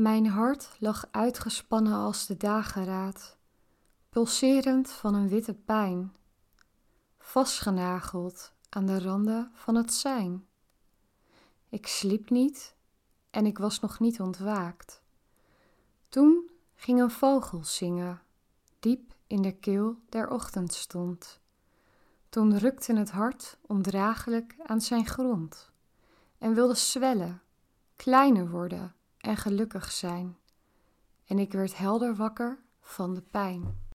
Mijn hart lag uitgespannen als de dageraad, pulserend van een witte pijn, vastgenageld aan de randen van het zijn. Ik sliep niet en ik was nog niet ontwaakt. Toen ging een vogel zingen, diep in de keel der ochtend stond. Toen rukte het hart ondraaglijk aan zijn grond en wilde zwellen, kleiner worden en gelukkig zijn. En ik werd helder wakker van de pijn.